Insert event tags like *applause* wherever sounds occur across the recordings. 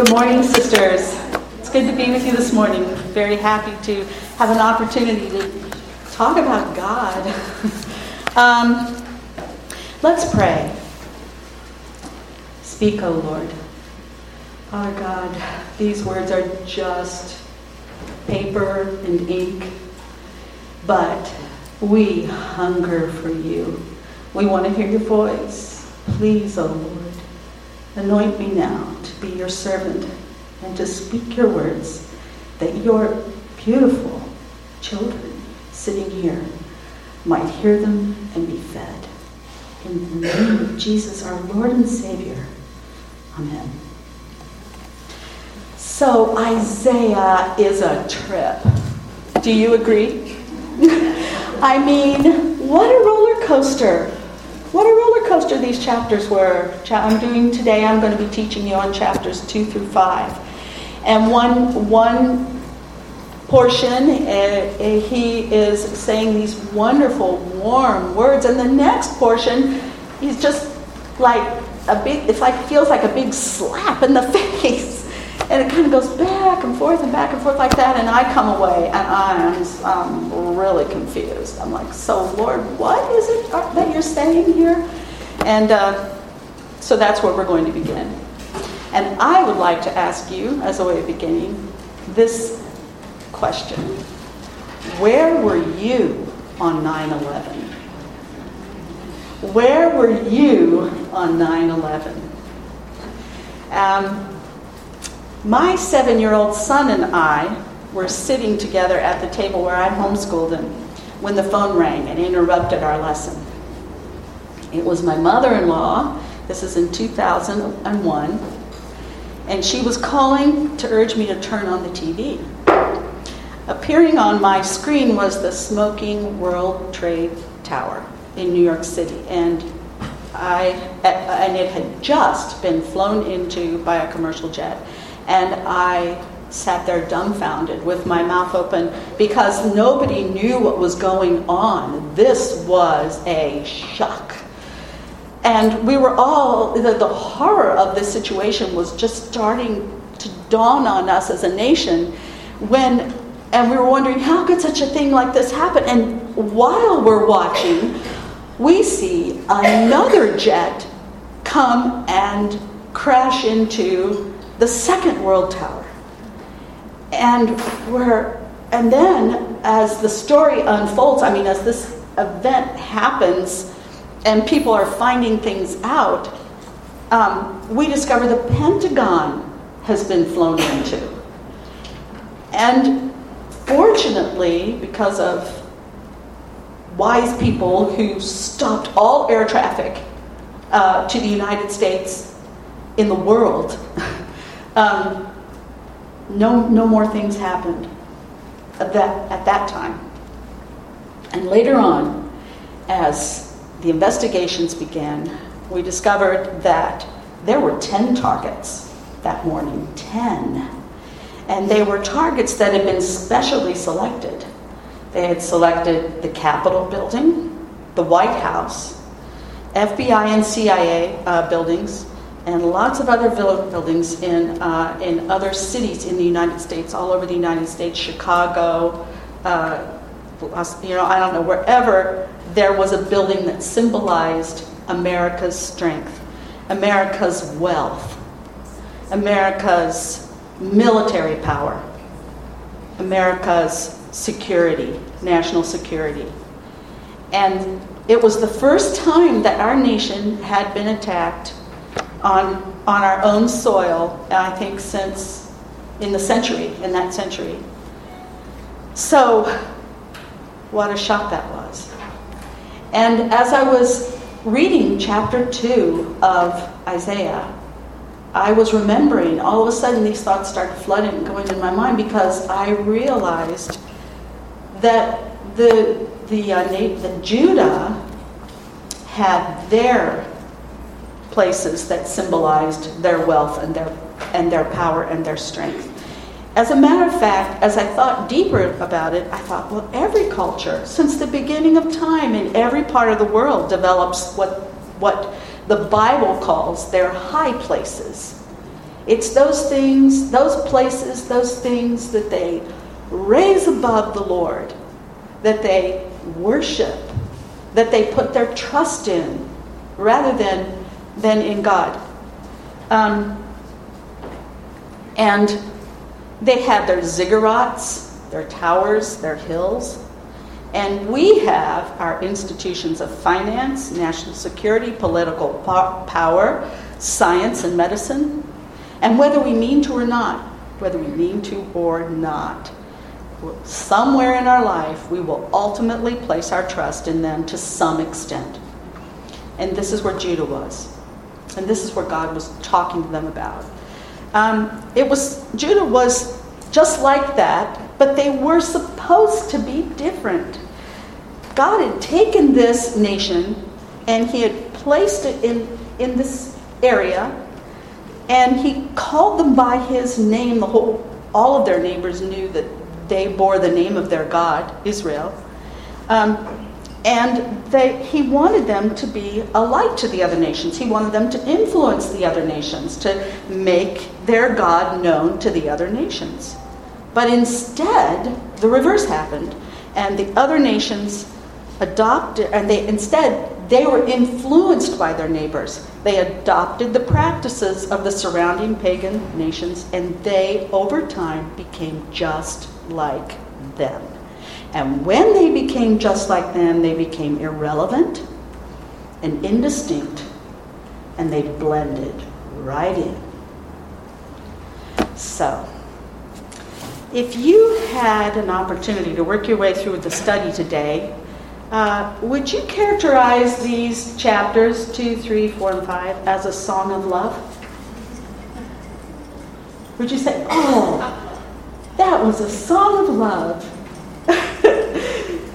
Good morning, sisters. It's good to be with you this morning. Very happy to have an opportunity to talk about God. *laughs* um, let's pray. Speak, O Lord. Our God, these words are just paper and ink, but we hunger for you. We want to hear your voice. Please, O Lord, anoint me now to be your servant and to speak your words that your beautiful children sitting here might hear them and be fed. In the name of Jesus, our Lord and Savior. Amen. So, Isaiah is a trip. Do you agree? *laughs* I mean, what a roller coaster. What a roller coaster these chapters were. I'm doing today, I'm going to be teaching you on chapters 2 through 5. And one, one portion, uh, he is saying these wonderful, warm words. And the next portion, he's just like a big, it's like, feels like a big slap in the *laughs* face. And it kind of goes back and forth and back and forth like that. And I come away and I'm, I'm really confused. I'm like, so Lord, what is it that you're saying here? And uh, so that's where we're going to begin. And I would like to ask you, as a way of beginning, this question Where were you on 9 11? Where were you on 9 11? Um, my seven year old son and I were sitting together at the table where I homeschooled him when the phone rang and interrupted our lesson. It was my mother in law, this is in 2001, and she was calling to urge me to turn on the TV. Appearing on my screen was the smoking World Trade Tower in New York City, and I and it had just been flown into by a commercial jet and I sat there dumbfounded with my mouth open because nobody knew what was going on. This was a shock. And we were all, the, the horror of this situation was just starting to dawn on us as a nation when, and we were wondering, how could such a thing like this happen? And while we're watching, we see another jet come and crash into the second world tower. And we're and then as the story unfolds, I mean as this event happens and people are finding things out, um, we discover the Pentagon has been flown into. And fortunately, because of wise people who stopped all air traffic uh, to the United States in the world, *laughs* Um, no, no more things happened at that, at that time. And later on, as the investigations began, we discovered that there were 10 targets that morning. 10. And they were targets that had been specially selected. They had selected the Capitol building, the White House, FBI and CIA uh, buildings, and lots of other buildings in, uh, in other cities in the United States, all over the United States, Chicago, uh, you know, I don't know, wherever there was a building that symbolized America's strength, America's wealth, America's military power, America's security, national security. And it was the first time that our nation had been attacked on, on our own soil, I think, since in the century, in that century. So, what a shock that was. And as I was reading chapter 2 of Isaiah, I was remembering, all of a sudden these thoughts started flooding, going in my mind, because I realized that the, the, uh, the Judah had their places that symbolized their wealth and their, and their power and their strength. As a matter of fact, as I thought deeper about it, I thought, well, every culture, since the beginning of time in every part of the world, develops what, what the Bible calls their high places. It's those things, those places, those things that they raise above the Lord, that they worship, that they put their trust in, rather than, than in God. Um, and they had their ziggurats, their towers, their hills. And we have our institutions of finance, national security, political power, science, and medicine. And whether we mean to or not, whether we mean to or not, somewhere in our life we will ultimately place our trust in them to some extent. And this is where Judah was. And this is what God was talking to them about. Um, it was Judah was just like that, but they were supposed to be different. God had taken this nation and he had placed it in, in this area, and he called them by his name. The whole all of their neighbors knew that they bore the name of their God, Israel. Um, and they, he wanted them to be a light to the other nations. He wanted them to influence the other nations, to make their God known to the other nations. But instead, the reverse happened, and the other nations adopted, and they instead they were influenced by their neighbors. They adopted the practices of the surrounding pagan nations, and they, over time, became just like them. And when they became just like them, they became irrelevant and indistinct, and they blended right in. So, if you had an opportunity to work your way through the study today, uh, would you characterize these chapters, 2, 3, 4, and 5, as a song of love? Would you say, oh, that was a song of love?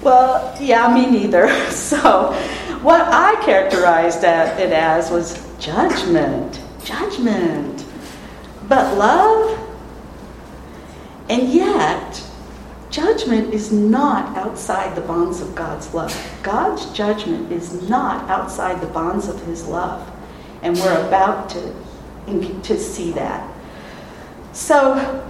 Well, yeah, me neither. *laughs* So, what I characterized it as was judgment. Judgment. But love? And yet, judgment is not outside the bonds of God's love. God's judgment is not outside the bonds of his love. And we're about to, to see that. So,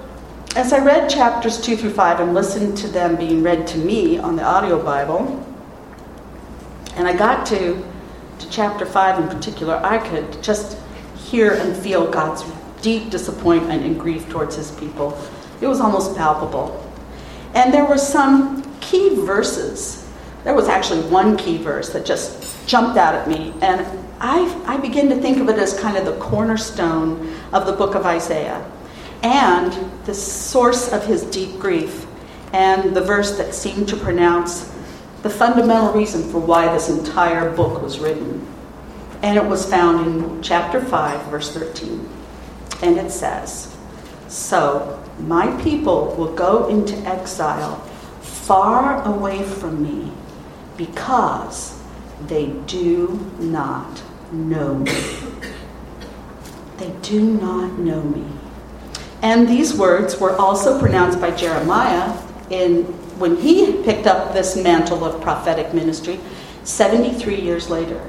as I read chapters 2 through 5 and listened to them being read to me on the audio Bible, and I got to, to chapter 5 in particular, I could just hear and feel God's deep disappointment and grief towards his people. It was almost palpable. And there were some key verses. There was actually one key verse that just jumped out at me, and I, I begin to think of it as kind of the cornerstone of the book of Isaiah and the source of his deep grief, and the verse that seemed to pronounce the fundamental reason for why this entire book was written. And it was found in chapter 5, verse 13. And it says, So my people will go into exile far away from me because they do not know me. They do not know me. And these words were also pronounced by Jeremiah in when he picked up this mantle of prophetic ministry 73 years later.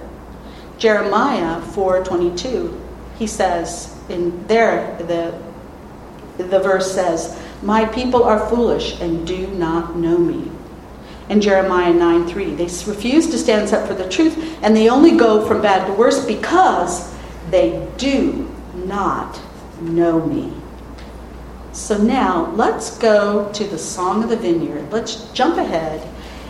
Jeremiah 4:22, he says in there the the verse says, "My people are foolish and do not know me." And Jeremiah 9:3, they refuse to stand up for the truth and they only go from bad to worse because they do not know me. So now let's go to the Song of the Vineyard. Let's jump ahead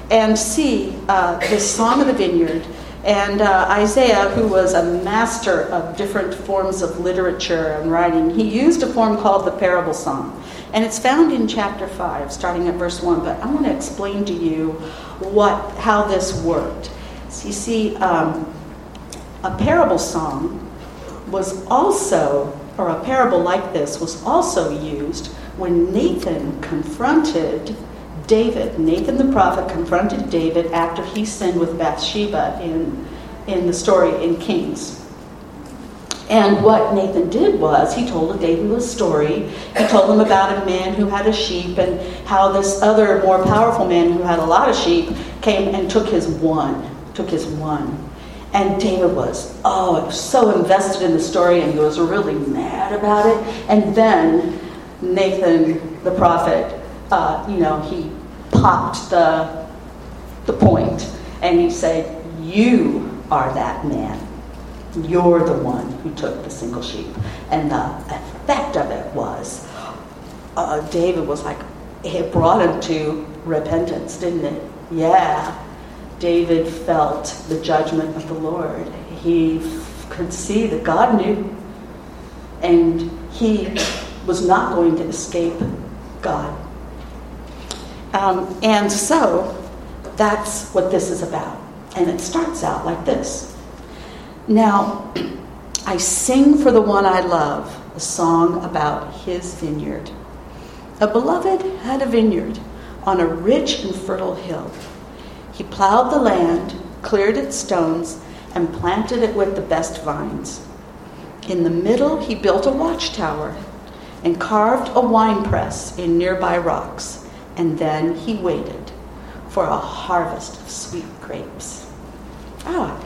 and see uh, Song of the Vineyard. And uh, Isaiah, who was a master of different forms of literature and writing, he used a form called the parable song. And it's found in chapter 5, starting at verse 1. But I want to explain to you what, how this worked. So you see, um, a parable song was also or a parable like this was also used when Nathan confronted David. Nathan the prophet confronted David after he sinned with Bathsheba in, in the story in Kings. And what Nathan did was he told David a story. He told him about a man who had a sheep and how this other more powerful man who had a lot of sheep came and took his one, took his one. And David was, oh, so invested in the story and he was really mad about it. And then Nathan, the prophet, uh, you know, he popped the, the point and he said, You are that man. You're the one who took the single sheep. And the effect of it was, uh, David was like, it brought him to repentance, didn't it? Yeah. David felt the judgment of the Lord. He could see that God knew. And he was not going to escape God. Um, and so that's what this is about. And it starts out like this Now, *clears throat* I sing for the one I love a song about his vineyard. A beloved had a vineyard on a rich and fertile hill. He plowed the land, cleared its stones, and planted it with the best vines. In the middle, he built a watchtower and carved a winepress in nearby rocks, and then he waited for a harvest of sweet grapes. Ah,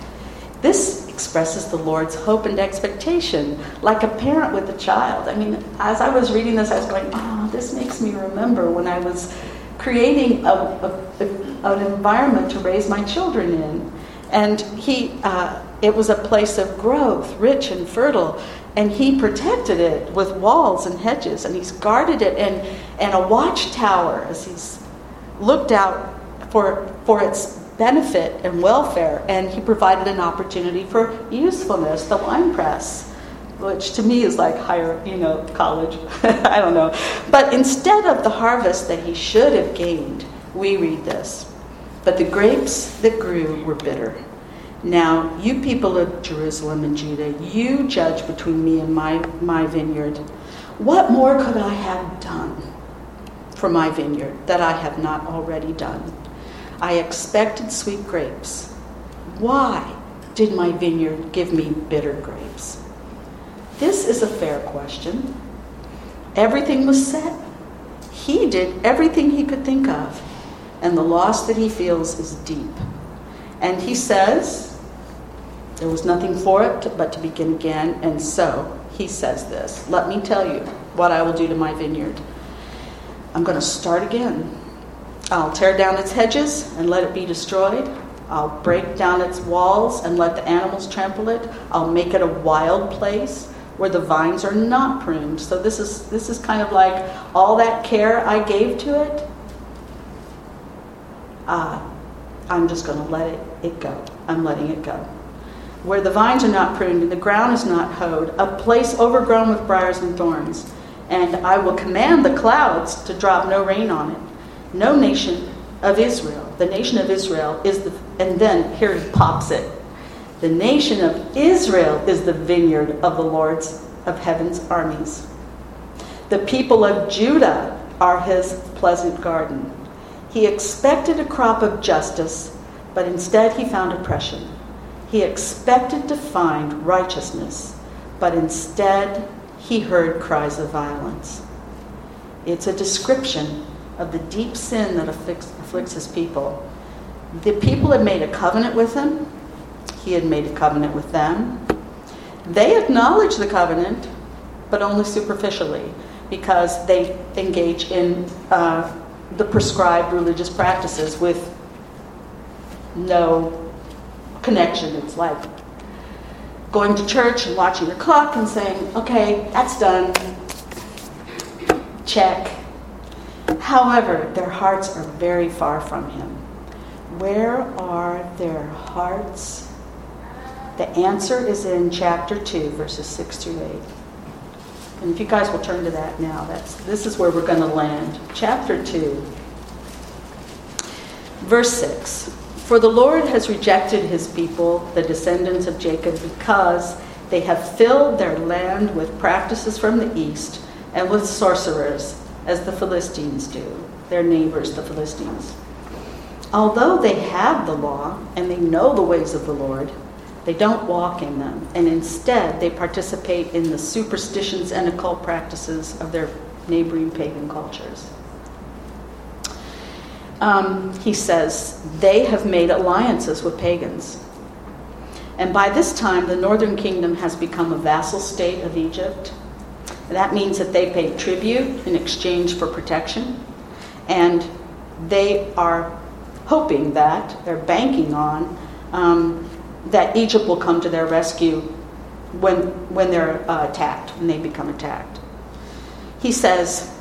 this expresses the Lord's hope and expectation, like a parent with a child. I mean, as I was reading this, I was going, oh, this makes me remember when I was creating a, a, a, an environment to raise my children in. And he, uh, it was a place of growth, rich and fertile. And he protected it with walls and hedges, and he's guarded it and, and a watchtower as he's looked out for, for its benefit and welfare. And he provided an opportunity for usefulness, the wine press which to me is like higher, you know, college. *laughs* I don't know. But instead of the harvest that he should have gained, we read this. But the grapes that grew were bitter. Now, you people of Jerusalem and Judah, you judge between me and my, my vineyard. What more could I have done for my vineyard that I have not already done? I expected sweet grapes. Why did my vineyard give me bitter grapes? This is a fair question. Everything was set. He did everything he could think of, and the loss that he feels is deep. And he says, there was nothing for it but to begin again, and so he says this Let me tell you what I will do to my vineyard. I'm going to start again. I'll tear down its hedges and let it be destroyed. I'll break down its walls and let the animals trample it. I'll make it a wild place where the vines are not pruned. So this is this is kind of like all that care I gave to it. Uh, I'm just going to let it, it go. I'm letting it go where the vines are not pruned and the ground is not hoed, a place overgrown with briars and thorns. And I will command the clouds to drop no rain on it. No nation of Israel, the nation of Israel is the, and then here he pops it. The nation of Israel is the vineyard of the Lord's of heaven's armies. The people of Judah are his pleasant garden. He expected a crop of justice, but instead he found oppression. He expected to find righteousness, but instead he heard cries of violence. It's a description of the deep sin that afflicts, afflicts his people. The people had made a covenant with him, he had made a covenant with them. They acknowledge the covenant, but only superficially, because they engage in uh, the prescribed religious practices with no connection. It's like going to church and watching your clock and saying, okay, that's done. Check. However, their hearts are very far from Him. Where are their hearts? The answer is in chapter 2, verses 6 through 8. And if you guys will turn to that now, that's, this is where we're going to land. Chapter 2, verse 6. For the Lord has rejected his people, the descendants of Jacob, because they have filled their land with practices from the east and with sorcerers, as the Philistines do, their neighbors, the Philistines. Although they have the law and they know the ways of the Lord, they don't walk in them, and instead they participate in the superstitions and occult practices of their neighboring pagan cultures um, he says, they have made alliances with pagans. And by this time, the northern kingdom has become a vassal state of Egypt. That means that they pay tribute in exchange for protection. And they are hoping that, they're banking on, um, that Egypt will come to their rescue when, when they're uh, attacked, when they become attacked. He says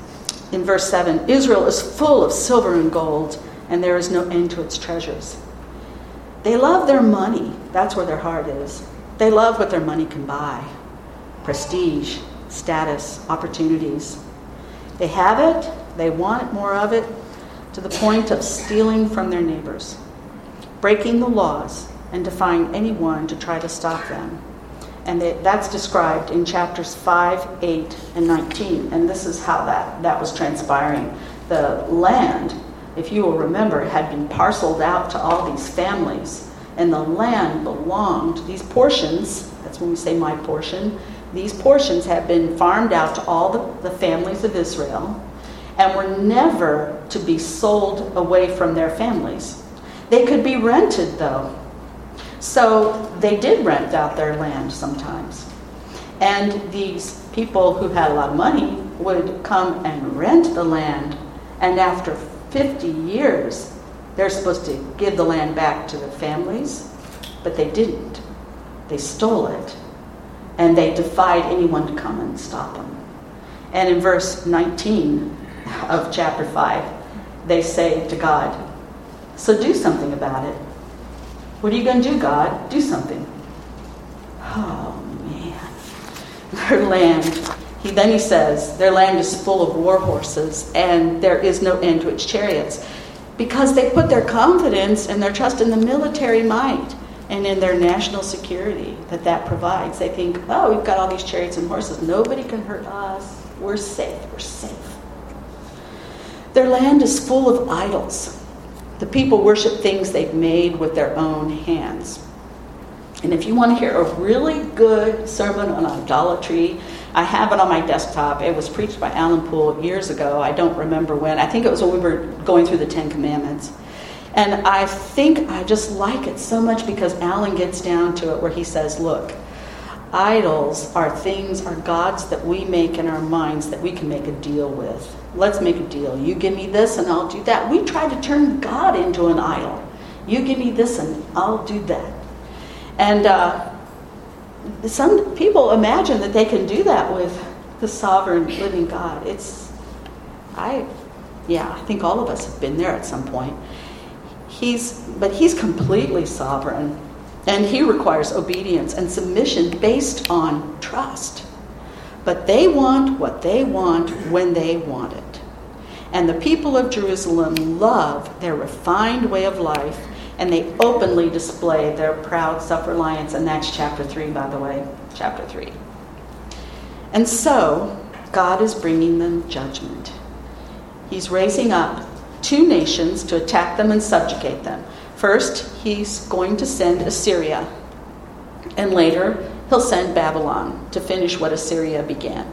in verse 7 Israel is full of silver and gold, and there is no end to its treasures. They love their money. That's where their heart is. They love what their money can buy prestige, status, opportunities. They have it, they want more of it, to the point of stealing from their neighbors, breaking the laws, and defying anyone to try to stop them. And they, that's described in chapters 5, 8, and 19. And this is how that, that was transpiring. The land, if you will remember, had been parceled out to all these families. And the land belonged, these portions, that's when we say my portion, these portions have been farmed out to all the, the families of Israel and were never to be sold away from their families. They could be rented, though. So they did rent out their land sometimes. And these people who had a lot of money would come and rent the land, and after 50 years, they're supposed to give the land back to the families, but they didn't. They stole it, and they defied anyone to come and stop them. And in verse 19, of chapter 5, they say to God, So do something about it. What are you going to do, God? Do something. Oh, man. Their land, he, then he says, their land is full of war horses, and there is no end to its chariots. Because they put their confidence and their trust in the military might and in their national security that that provides. They think, oh, we've got all these chariots and horses. Nobody can hurt us. We're safe. We're safe. Their land is full of idols. The people worship things they've made with their own hands. And if you want to hear a really good sermon on idolatry, I have it on my desktop. It was preached by Alan Poole years ago. I don't remember when. I think it was when we were going through the Ten Commandments. And I think I just like it so much because Alan gets down to it where he says, Look, idols are things, are gods that we make in our minds that we can make a deal with. Let's make a deal. You give me this and I'll do that. We try to turn God into an idol. You give me this and I'll do that. And uh, some people imagine that they can do that with the sovereign living God. It's, I, yeah, I think all of us have been there at some point. He's, but he's completely sovereign, and he requires obedience and submission based on trust. But they want what they want when they want it. And the people of Jerusalem love their refined way of life, and they openly display their proud self reliance. And that's chapter 3, by the way. Chapter 3. And so, God is bringing them judgment. He's raising up two nations to attack them and subjugate them. First, he's going to send Assyria, and later, he'll send Babylon to finish what Assyria began.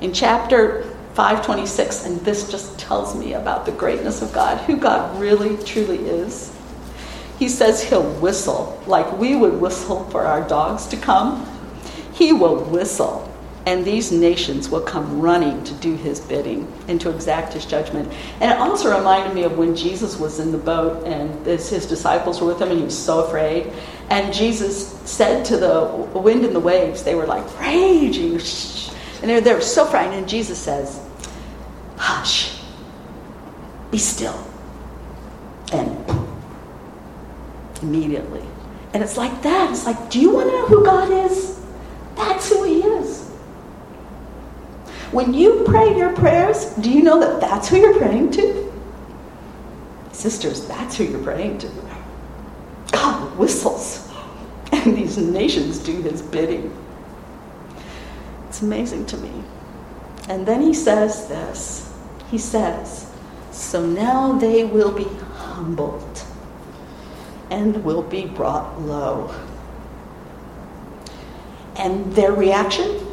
In chapter 526, and this just tells me about the greatness of God, who God really truly is. He says he'll whistle like we would whistle for our dogs to come. He will whistle, and these nations will come running to do his bidding and to exact his judgment. And it also reminded me of when Jesus was in the boat and his disciples were with him, and he was so afraid. And Jesus said to the wind and the waves, they were like raging, and they were, they so frightened. And Jesus says, Hush, be still. And immediately. And it's like that. It's like, do you want to know who God is? That's who He is. When you pray your prayers, do you know that that's who you're praying to? Sisters, that's who you're praying to. God whistles, *laughs* and these nations do his bidding. It's amazing to me. And then he says this He says, So now they will be humbled and will be brought low. And their reaction?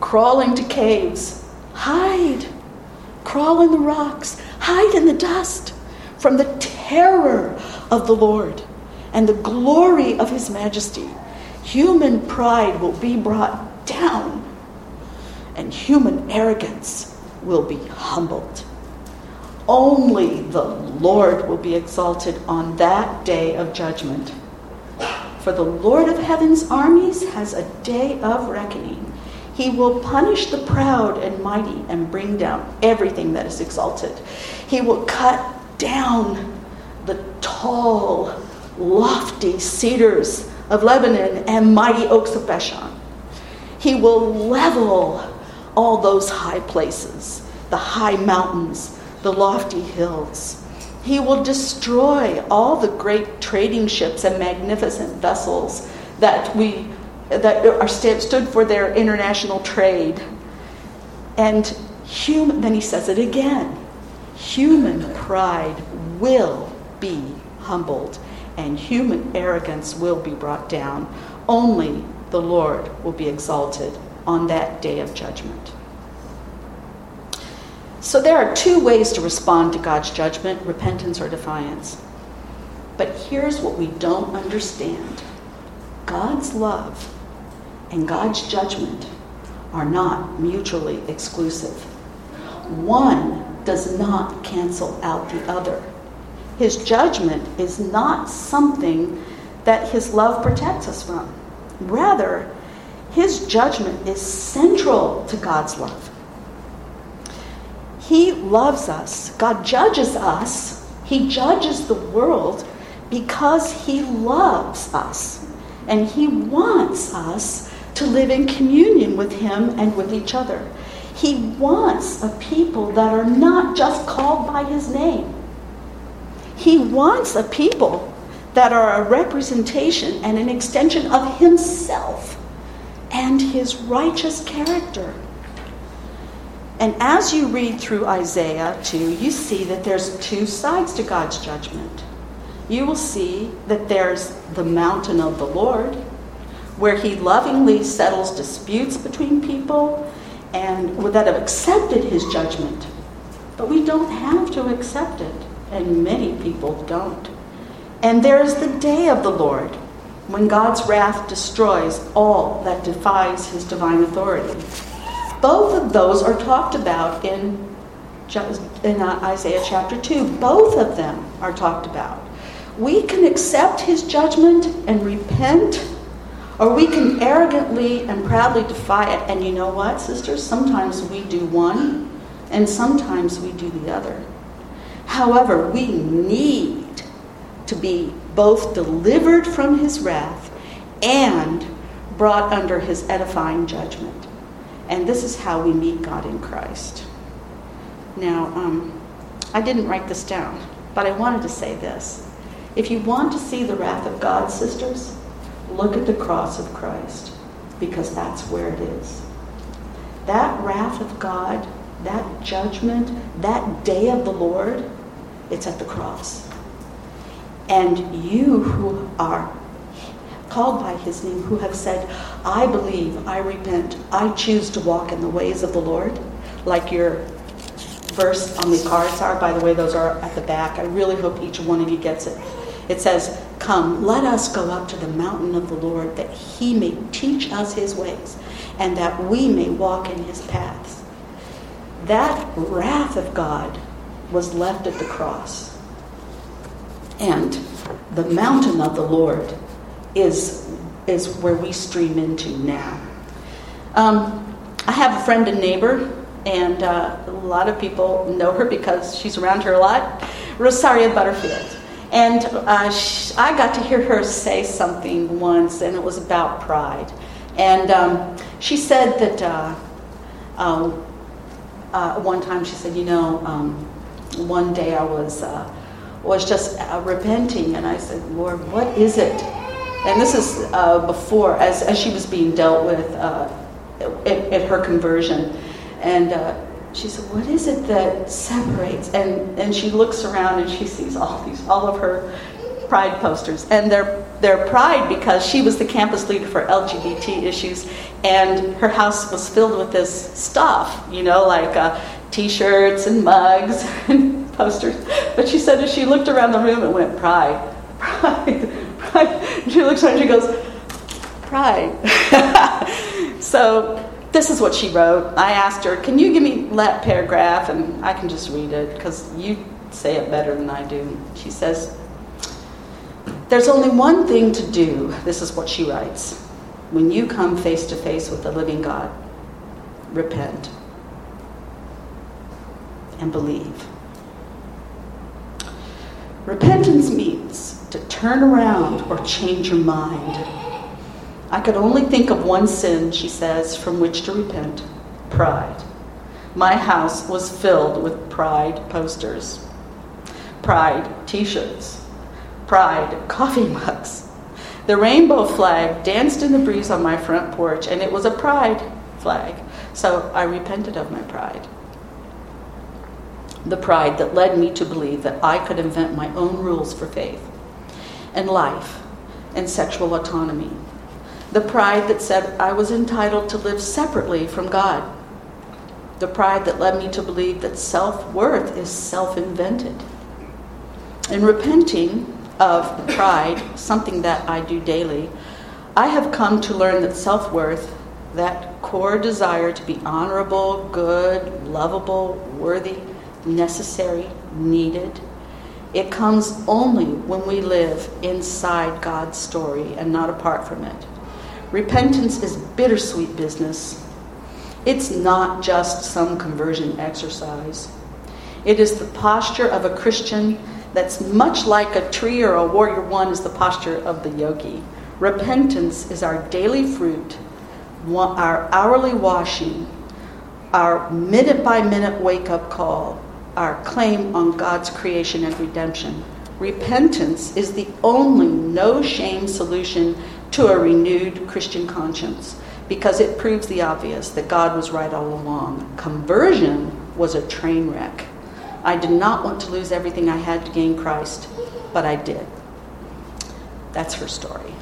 Crawling to caves, hide, crawl in the rocks, hide in the dust from the terror of the Lord and the glory of his majesty. Human pride will be brought down, and human arrogance will be humbled. Only the Lord will be exalted on that day of judgment. For the Lord of heaven's armies has a day of reckoning. He will punish the proud and mighty and bring down everything that is exalted. He will cut down the tall, lofty cedars of Lebanon and mighty oaks of Bashan. He will level all those high places, the high mountains, the lofty hills. He will destroy all the great trading ships and magnificent vessels that we that are stood for their international trade. And then he says it again human pride will be humbled, and human arrogance will be brought down. Only the Lord will be exalted on that day of judgment. So there are two ways to respond to God's judgment repentance or defiance. But here's what we don't understand God's love and God's judgment are not mutually exclusive. One does not cancel out the other. His judgment is not something that his love protects us from. Rather, his judgment is central to God's love. He loves us. God judges us. He judges the world because he loves us. And he wants us to live in communion with him and with each other. He wants a people that are not just called by his name. He wants a people that are a representation and an extension of himself and his righteous character. And as you read through Isaiah 2, you see that there's two sides to God's judgment. You will see that there's the mountain of the Lord, where he lovingly settles disputes between people and that have accepted his judgment. But we don't have to accept it, and many people don't. And there's the day of the Lord, when God's wrath destroys all that defies his divine authority. Both of those are talked about in, in uh, Isaiah chapter 2. Both of them are talked about. We can accept his judgment and repent or we can arrogantly and proudly defy it. And you know what, sisters? Sometimes we do one, and sometimes we do the other. However, we need to be both delivered from his wrath and brought under his edifying judgment. And this is how we meet God in Christ. Now, um, I didn't write this down, but I wanted to say this. If you want to see the wrath of God, sisters, Look at the cross of Christ, because that's where it is. That wrath of God, that judgment, that day of the Lord, it's at the cross. And you who are called by his name, who have said, I believe, I repent, I choose to walk in the ways of the Lord, like your verse on the cards are. By the way, those are at the back. I really hope each one of you gets it. It says, Come, let us go up to the mountain of the Lord, that he may teach us his ways, and that we may walk in his paths. That wrath of God was left at the cross. And the mountain of the Lord is, is where we stream into now. Um, I have a friend and neighbor, and uh, a lot of people know her because she's around here a lot, Rosaria Butterfield. And uh, she, I got to hear her say something once, and it was about pride. And um, she said that uh, um, uh, one time she said, You know, um, one day I was, uh, was just uh, repenting, and I said, Lord, what is it? And this is uh, before, as, as she was being dealt with at, at her conversion. And she said, What is it that separates? And, and she looks around and she sees all these, all of her pride posters. And they're, they're pride because she was the campus leader for LGBT issues, and her house was filled with this stuff, you know, like uh, t shirts and mugs *laughs* and posters. But she said as she looked around the room, it went pride, pride, *laughs* pride, she looks around and she goes, Pride. *laughs* so this is what she wrote. I asked her, Can you give me that paragraph? And I can just read it because you say it better than I do. She says, There's only one thing to do. This is what she writes. When you come face to face with the living God, repent and believe. Repentance means to turn around or change your mind. I could only think of one sin, she says, from which to repent pride. My house was filled with pride posters, pride t shirts, pride coffee mugs. The rainbow flag danced in the breeze on my front porch, and it was a pride flag. So I repented of my pride the pride that led me to believe that I could invent my own rules for faith and life and sexual autonomy. The pride that said I was entitled to live separately from God. The pride that led me to believe that self worth is self invented. In repenting of pride, something that I do daily, I have come to learn that self worth, that core desire to be honorable, good, lovable, worthy, necessary, needed. It comes only when we live inside God's story and not apart from it. Repentance is bittersweet business. It's not just some conversion exercise. It is the posture of a Christian that's much like a tree or a warrior one is the posture of the yogi. Repentance is our daily fruit, our hourly washing, our minute by minute wake up call, our claim on God's creation and redemption. Repentance is the only no shame solution to a renewed Christian conscience because it proves the obvious that God was right all along. Conversion was a train wreck. I did not want to lose everything I had to gain Christ, but I did. That's her story.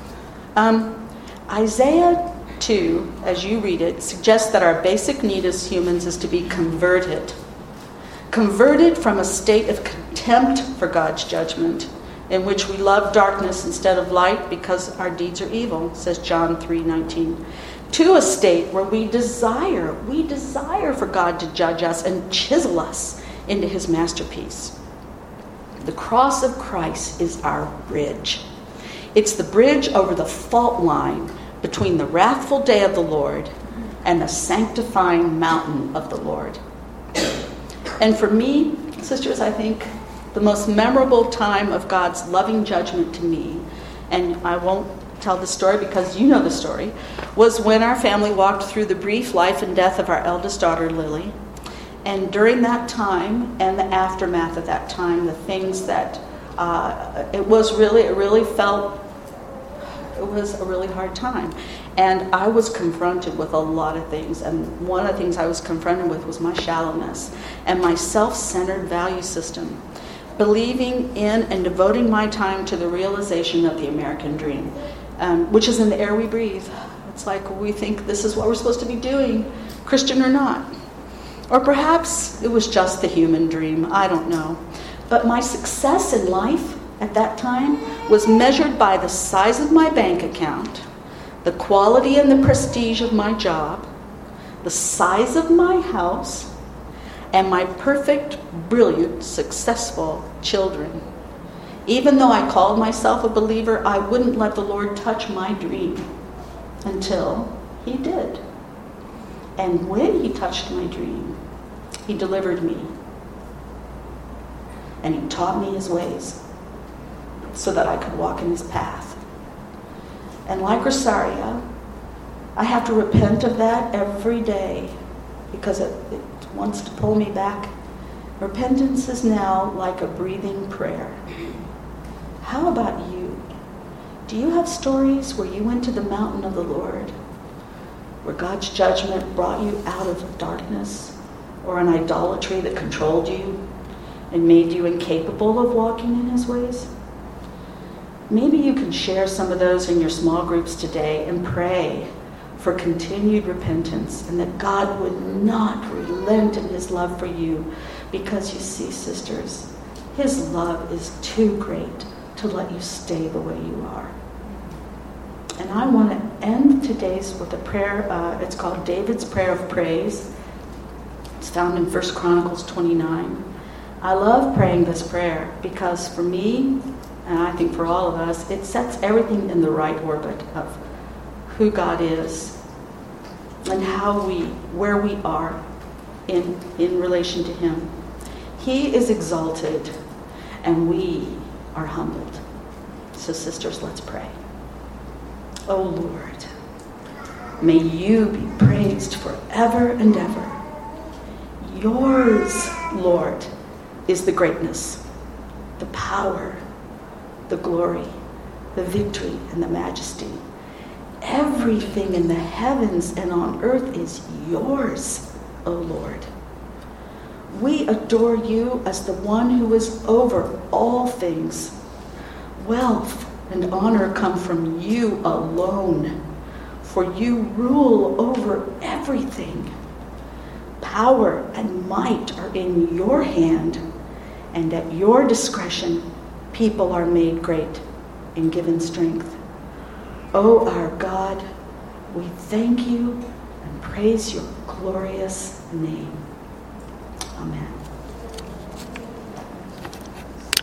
Um, Isaiah 2, as you read it, suggests that our basic need as humans is to be converted converted from a state of contempt for God's judgment, in which we love darkness instead of light because our deeds are evil, says John 3:19, to a state where we desire, we desire for God to judge us and chisel us into his masterpiece. The cross of Christ is our bridge. It's the bridge over the fault line between the wrathful day of the Lord and the sanctifying mountain of the Lord. And for me, sisters, I think the most memorable time of God's loving judgment to me, and I won't tell the story because you know the story, was when our family walked through the brief life and death of our eldest daughter, Lily. And during that time and the aftermath of that time, the things that uh, it was really, it really felt, it was a really hard time. And I was confronted with a lot of things. And one of the things I was confronted with was my shallowness and my self centered value system. Believing in and devoting my time to the realization of the American dream, um, which is in the air we breathe. It's like we think this is what we're supposed to be doing, Christian or not. Or perhaps it was just the human dream, I don't know. But my success in life at that time was measured by the size of my bank account the quality and the prestige of my job, the size of my house, and my perfect, brilliant, successful children. Even though I called myself a believer, I wouldn't let the Lord touch my dream until He did. And when He touched my dream, He delivered me. And He taught me His ways so that I could walk in His path. And like Rosaria, I have to repent of that every day because it, it wants to pull me back. Repentance is now like a breathing prayer. How about you? Do you have stories where you went to the mountain of the Lord, where God's judgment brought you out of darkness or an idolatry that controlled you and made you incapable of walking in His ways? Maybe you can share some of those in your small groups today and pray for continued repentance and that God would not relent in his love for you because you see, sisters, his love is too great to let you stay the way you are. And I want to end today's with a prayer. Uh, it's called David's Prayer of Praise. It's found in 1 Chronicles 29. I love praying this prayer because for me, and I think for all of us, it sets everything in the right orbit of who God is and how we, where we are in, in relation to Him. He is exalted and we are humbled. So, sisters, let's pray. Oh Lord, may you be praised forever and ever. Yours, Lord, is the greatness, the power, the glory, the victory, and the majesty. Everything in the heavens and on earth is yours, O Lord. We adore you as the one who is over all things. Wealth and honor come from you alone, for you rule over everything. Power and might are in your hand, and at your discretion, people are made great and given strength. O oh, our God, we thank you and praise your glorious name. Amen.